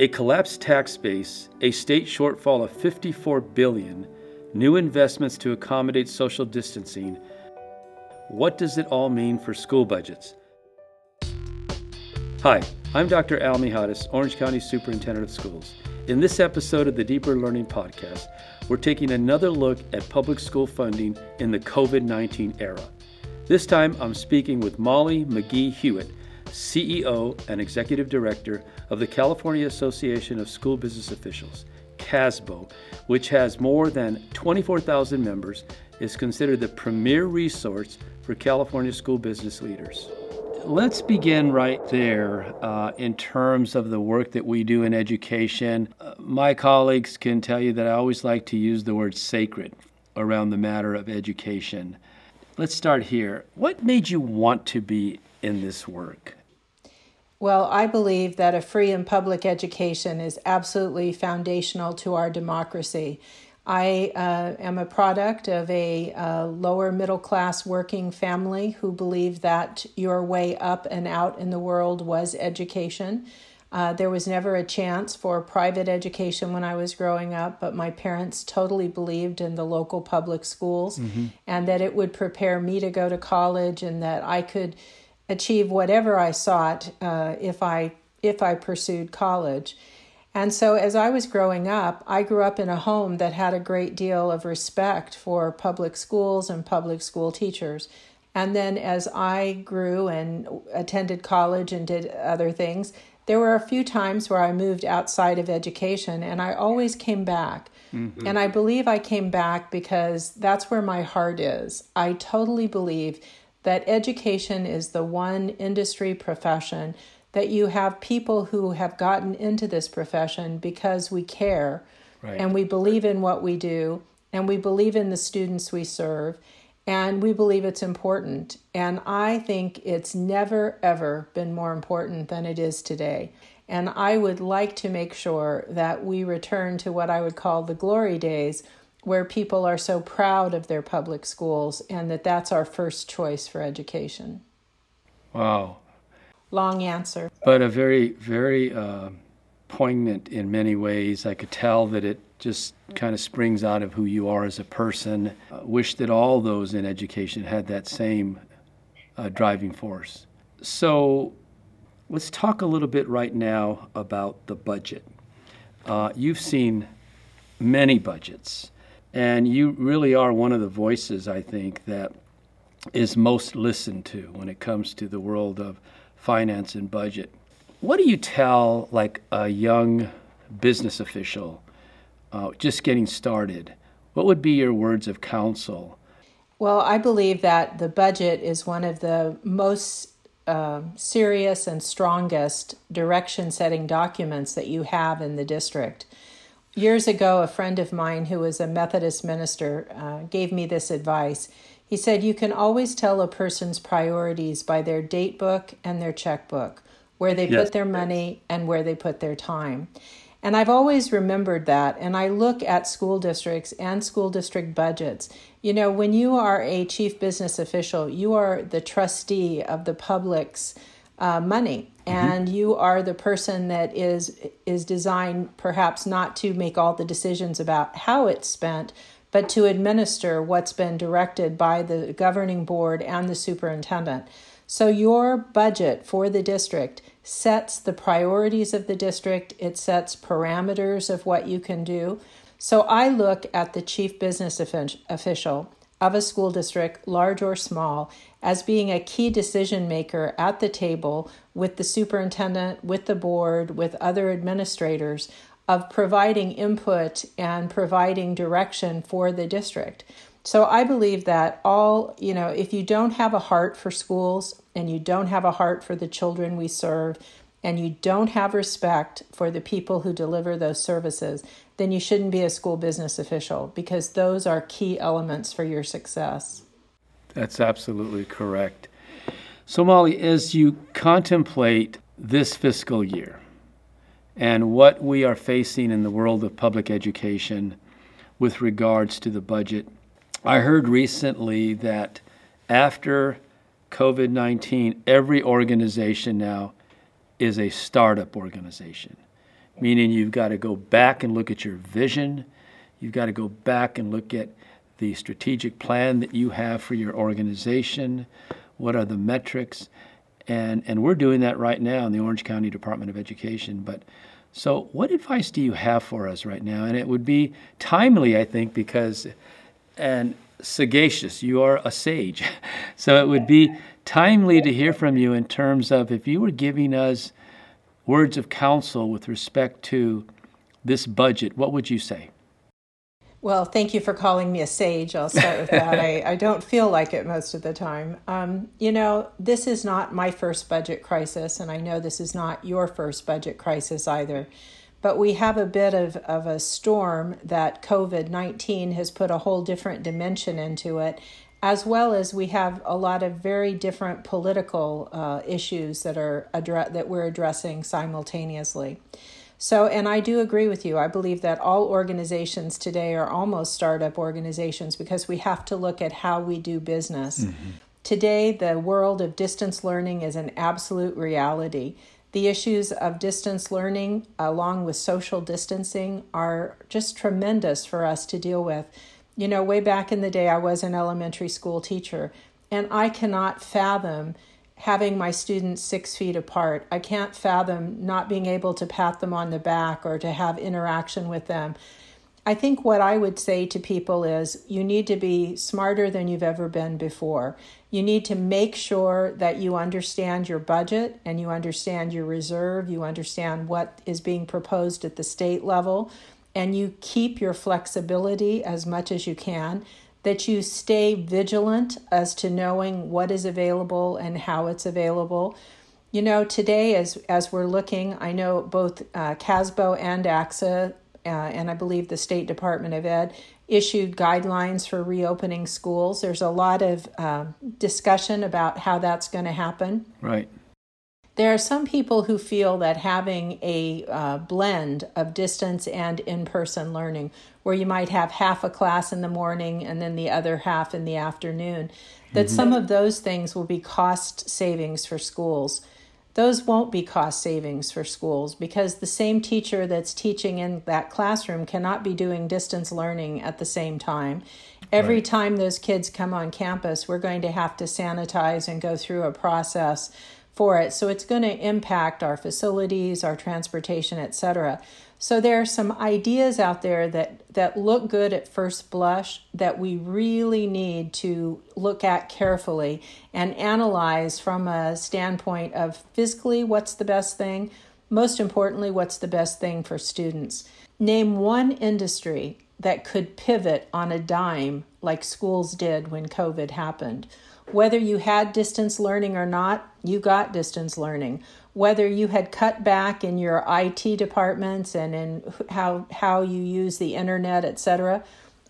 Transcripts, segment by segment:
A collapsed tax base, a state shortfall of 54 billion, new investments to accommodate social distancing. What does it all mean for school budgets? Hi, I'm Dr. Al Mijares, Orange County Superintendent of Schools. In this episode of the Deeper Learning Podcast, we're taking another look at public school funding in the COVID 19 era. This time, I'm speaking with Molly McGee Hewitt, CEO and Executive Director of the California Association of School Business Officials, CASBO, which has more than 24,000 members, is considered the premier resource for California school business leaders. Let's begin right there uh, in terms of the work that we do in education. Uh, my colleagues can tell you that I always like to use the word sacred around the matter of education. Let's start here. What made you want to be in this work? Well, I believe that a free and public education is absolutely foundational to our democracy. I uh, am a product of a uh, lower middle class working family who believed that your way up and out in the world was education. Uh, there was never a chance for private education when I was growing up, but my parents totally believed in the local public schools mm-hmm. and that it would prepare me to go to college and that I could achieve whatever I sought uh, if I if I pursued college. And so, as I was growing up, I grew up in a home that had a great deal of respect for public schools and public school teachers. And then, as I grew and attended college and did other things, there were a few times where I moved outside of education, and I always came back. Mm-hmm. And I believe I came back because that's where my heart is. I totally believe that education is the one industry profession that you have people who have gotten into this profession because we care right. and we believe in what we do and we believe in the students we serve and we believe it's important. And I think it's never, ever been more important than it is today. And I would like to make sure that we return to what I would call the glory days where people are so proud of their public schools and that that's our first choice for education. Wow. Long answer. But a very, very uh, poignant in many ways. I could tell that it just kind of springs out of who you are as a person. I wish that all those in education had that same uh, driving force. So let's talk a little bit right now about the budget. Uh, you've seen many budgets. And you really are one of the voices, I think, that is most listened to when it comes to the world of finance and budget. What do you tell like a young business official uh, just getting started? What would be your words of counsel? Well, I believe that the budget is one of the most uh, serious and strongest direction setting documents that you have in the district. Years ago, a friend of mine who was a Methodist minister uh, gave me this advice. He said, You can always tell a person's priorities by their date book and their checkbook, where they yes. put their money and where they put their time. And I've always remembered that. And I look at school districts and school district budgets. You know, when you are a chief business official, you are the trustee of the public's uh, money. Mm-hmm. and you are the person that is is designed perhaps not to make all the decisions about how it's spent but to administer what's been directed by the governing board and the superintendent. So your budget for the district sets the priorities of the district. It sets parameters of what you can do. So i look at the chief business official of a school district, large or small, as being a key decision maker at the table with the superintendent, with the board, with other administrators of providing input and providing direction for the district. So I believe that all, you know, if you don't have a heart for schools and you don't have a heart for the children we serve and you don't have respect for the people who deliver those services, then you shouldn't be a school business official because those are key elements for your success. That's absolutely correct. So, Molly, as you contemplate this fiscal year and what we are facing in the world of public education with regards to the budget, I heard recently that after COVID 19, every organization now is a startup organization meaning you've got to go back and look at your vision. You've got to go back and look at the strategic plan that you have for your organization. What are the metrics? And, and we're doing that right now in the Orange County Department of Education. But so, what advice do you have for us right now? And it would be timely, I think, because, and sagacious, you are a sage. so, it would be timely to hear from you in terms of if you were giving us words of counsel with respect to this budget, what would you say? Well, thank you for calling me a sage. I'll start with that. I, I don't feel like it most of the time. Um, you know, this is not my first budget crisis, and I know this is not your first budget crisis either. But we have a bit of, of a storm that COVID 19 has put a whole different dimension into it, as well as we have a lot of very different political uh, issues that, are addre- that we're addressing simultaneously. So, and I do agree with you. I believe that all organizations today are almost startup organizations because we have to look at how we do business. Mm-hmm. Today, the world of distance learning is an absolute reality. The issues of distance learning, along with social distancing, are just tremendous for us to deal with. You know, way back in the day, I was an elementary school teacher, and I cannot fathom having my students six feet apart. I can't fathom not being able to pat them on the back or to have interaction with them. I think what I would say to people is you need to be smarter than you've ever been before. You need to make sure that you understand your budget and you understand your reserve, you understand what is being proposed at the state level, and you keep your flexibility as much as you can that you stay vigilant as to knowing what is available and how it's available. You know, today as as we're looking, I know both uh, CASBO and ACSA, uh, and I believe the State Department of Ed issued guidelines for reopening schools. There's a lot of uh, discussion about how that's going to happen. Right. There are some people who feel that having a uh, blend of distance and in person learning, where you might have half a class in the morning and then the other half in the afternoon, that mm-hmm. some of those things will be cost savings for schools. Those won't be cost savings for schools because the same teacher that's teaching in that classroom cannot be doing distance learning at the same time. Every right. time those kids come on campus, we're going to have to sanitize and go through a process for it. So it's going to impact our facilities, our transportation, etc. So there are some ideas out there that that look good at first blush that we really need to look at carefully and analyze from a standpoint of physically what's the best thing, most importantly what's the best thing for students. Name one industry that could pivot on a dime like schools did when COVID happened whether you had distance learning or not, you got distance learning. Whether you had cut back in your IT departments and in how, how you use the internet, etc.,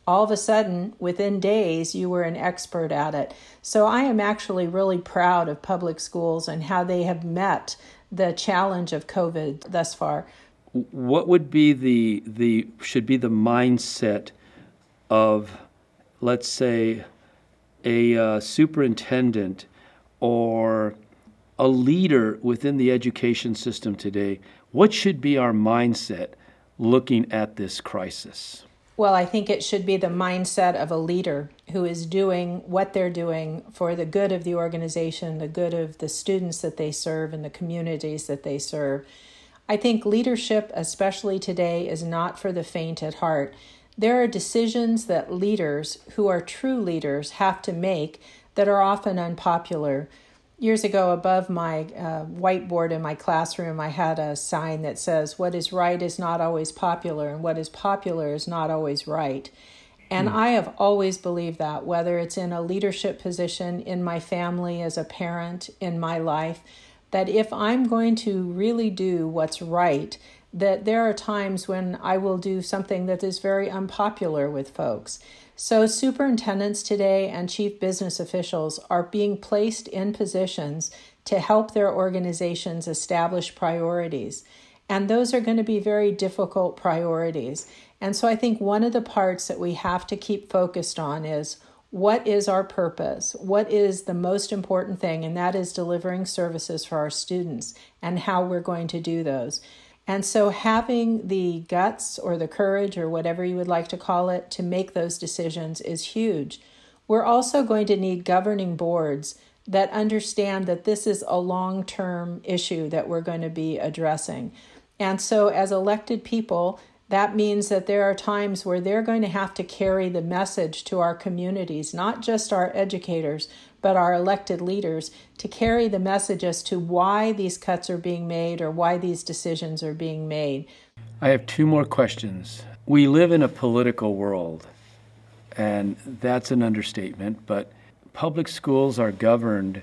all of a sudden, within days, you were an expert at it. So I am actually really proud of public schools and how they have met the challenge of COVID thus far. What would be the the should be the mindset of, let's say, a uh, superintendent or a leader within the education system today, what should be our mindset looking at this crisis? Well, I think it should be the mindset of a leader who is doing what they're doing for the good of the organization, the good of the students that they serve, and the communities that they serve. I think leadership, especially today, is not for the faint at heart. There are decisions that leaders who are true leaders have to make that are often unpopular. Years ago, above my uh, whiteboard in my classroom, I had a sign that says, What is right is not always popular, and what is popular is not always right. And mm. I have always believed that, whether it's in a leadership position, in my family, as a parent, in my life, that if I'm going to really do what's right, that there are times when I will do something that is very unpopular with folks. So, superintendents today and chief business officials are being placed in positions to help their organizations establish priorities. And those are going to be very difficult priorities. And so, I think one of the parts that we have to keep focused on is what is our purpose? What is the most important thing? And that is delivering services for our students and how we're going to do those. And so, having the guts or the courage or whatever you would like to call it to make those decisions is huge. We're also going to need governing boards that understand that this is a long term issue that we're going to be addressing. And so, as elected people, that means that there are times where they're going to have to carry the message to our communities, not just our educators, but our elected leaders to carry the message as to why these cuts are being made or why these decisions are being made. I have two more questions. We live in a political world, and that's an understatement, but public schools are governed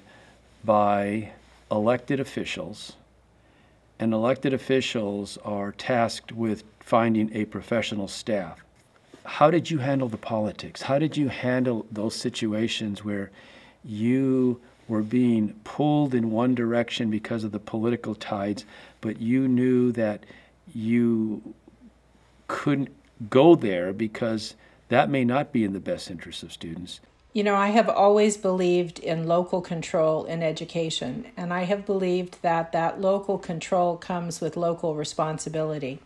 by elected officials, and elected officials are tasked with finding a professional staff. How did you handle the politics? How did you handle those situations where you were being pulled in one direction because of the political tides, but you knew that you couldn't go there because that may not be in the best interest of students. You know, I have always believed in local control in education, and I have believed that that local control comes with local responsibility.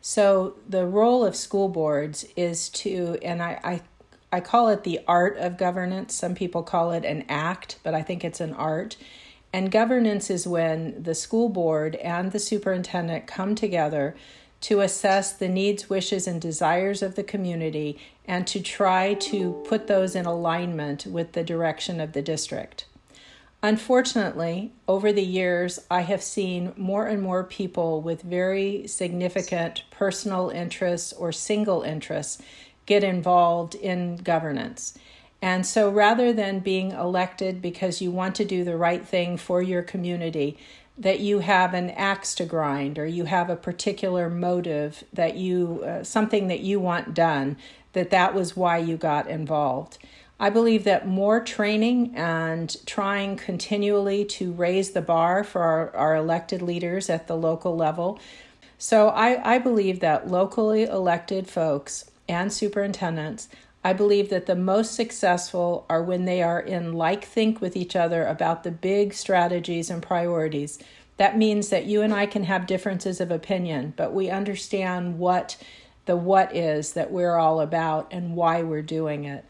So, the role of school boards is to, and I, I I call it the art of governance. Some people call it an act, but I think it's an art. And governance is when the school board and the superintendent come together to assess the needs, wishes, and desires of the community and to try to put those in alignment with the direction of the district. Unfortunately, over the years, I have seen more and more people with very significant personal interests or single interests get involved in governance. And so rather than being elected because you want to do the right thing for your community, that you have an axe to grind or you have a particular motive that you uh, something that you want done that that was why you got involved. I believe that more training and trying continually to raise the bar for our, our elected leaders at the local level. So I, I believe that locally elected folks and superintendents, I believe that the most successful are when they are in like think with each other about the big strategies and priorities. That means that you and I can have differences of opinion, but we understand what the what is that we're all about and why we're doing it.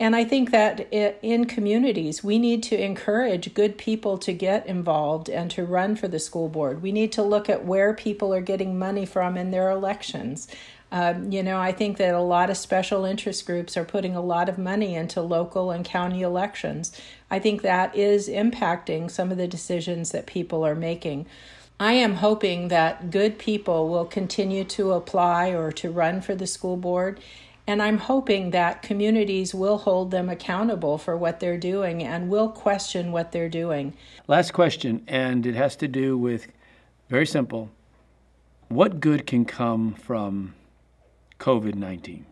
And I think that in communities, we need to encourage good people to get involved and to run for the school board. We need to look at where people are getting money from in their elections. Um, you know, I think that a lot of special interest groups are putting a lot of money into local and county elections. I think that is impacting some of the decisions that people are making. I am hoping that good people will continue to apply or to run for the school board. And I'm hoping that communities will hold them accountable for what they're doing and will question what they're doing. Last question, and it has to do with very simple what good can come from COVID 19?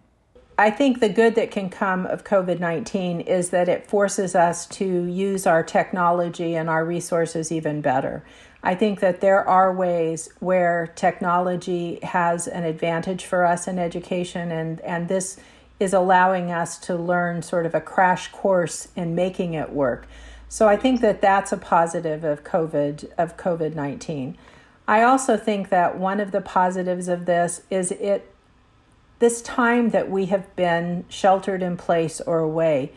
I think the good that can come of COVID 19 is that it forces us to use our technology and our resources even better. I think that there are ways where technology has an advantage for us in education, and, and this is allowing us to learn sort of a crash course in making it work. So I think that that's a positive of COVID of COVID nineteen. I also think that one of the positives of this is it this time that we have been sheltered in place or away,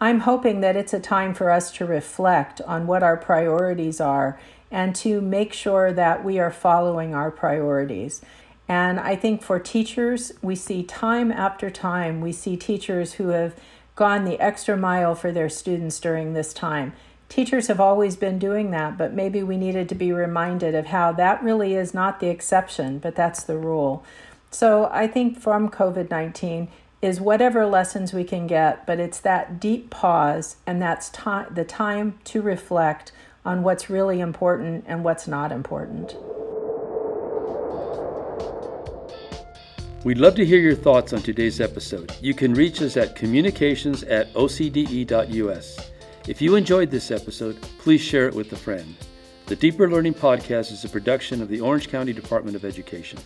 I'm hoping that it's a time for us to reflect on what our priorities are and to make sure that we are following our priorities. And I think for teachers, we see time after time, we see teachers who have gone the extra mile for their students during this time. Teachers have always been doing that, but maybe we needed to be reminded of how that really is not the exception, but that's the rule. So I think from COVID 19 is whatever lessons we can get, but it's that deep pause and that's time, the time to reflect on what's really important and what's not important. We'd love to hear your thoughts on today's episode. You can reach us at communications at ocde.us. If you enjoyed this episode, please share it with a friend. The Deeper Learning Podcast is a production of the Orange County Department of Education.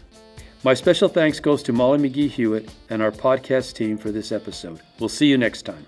My special thanks goes to Molly McGee Hewitt and our podcast team for this episode. We'll see you next time.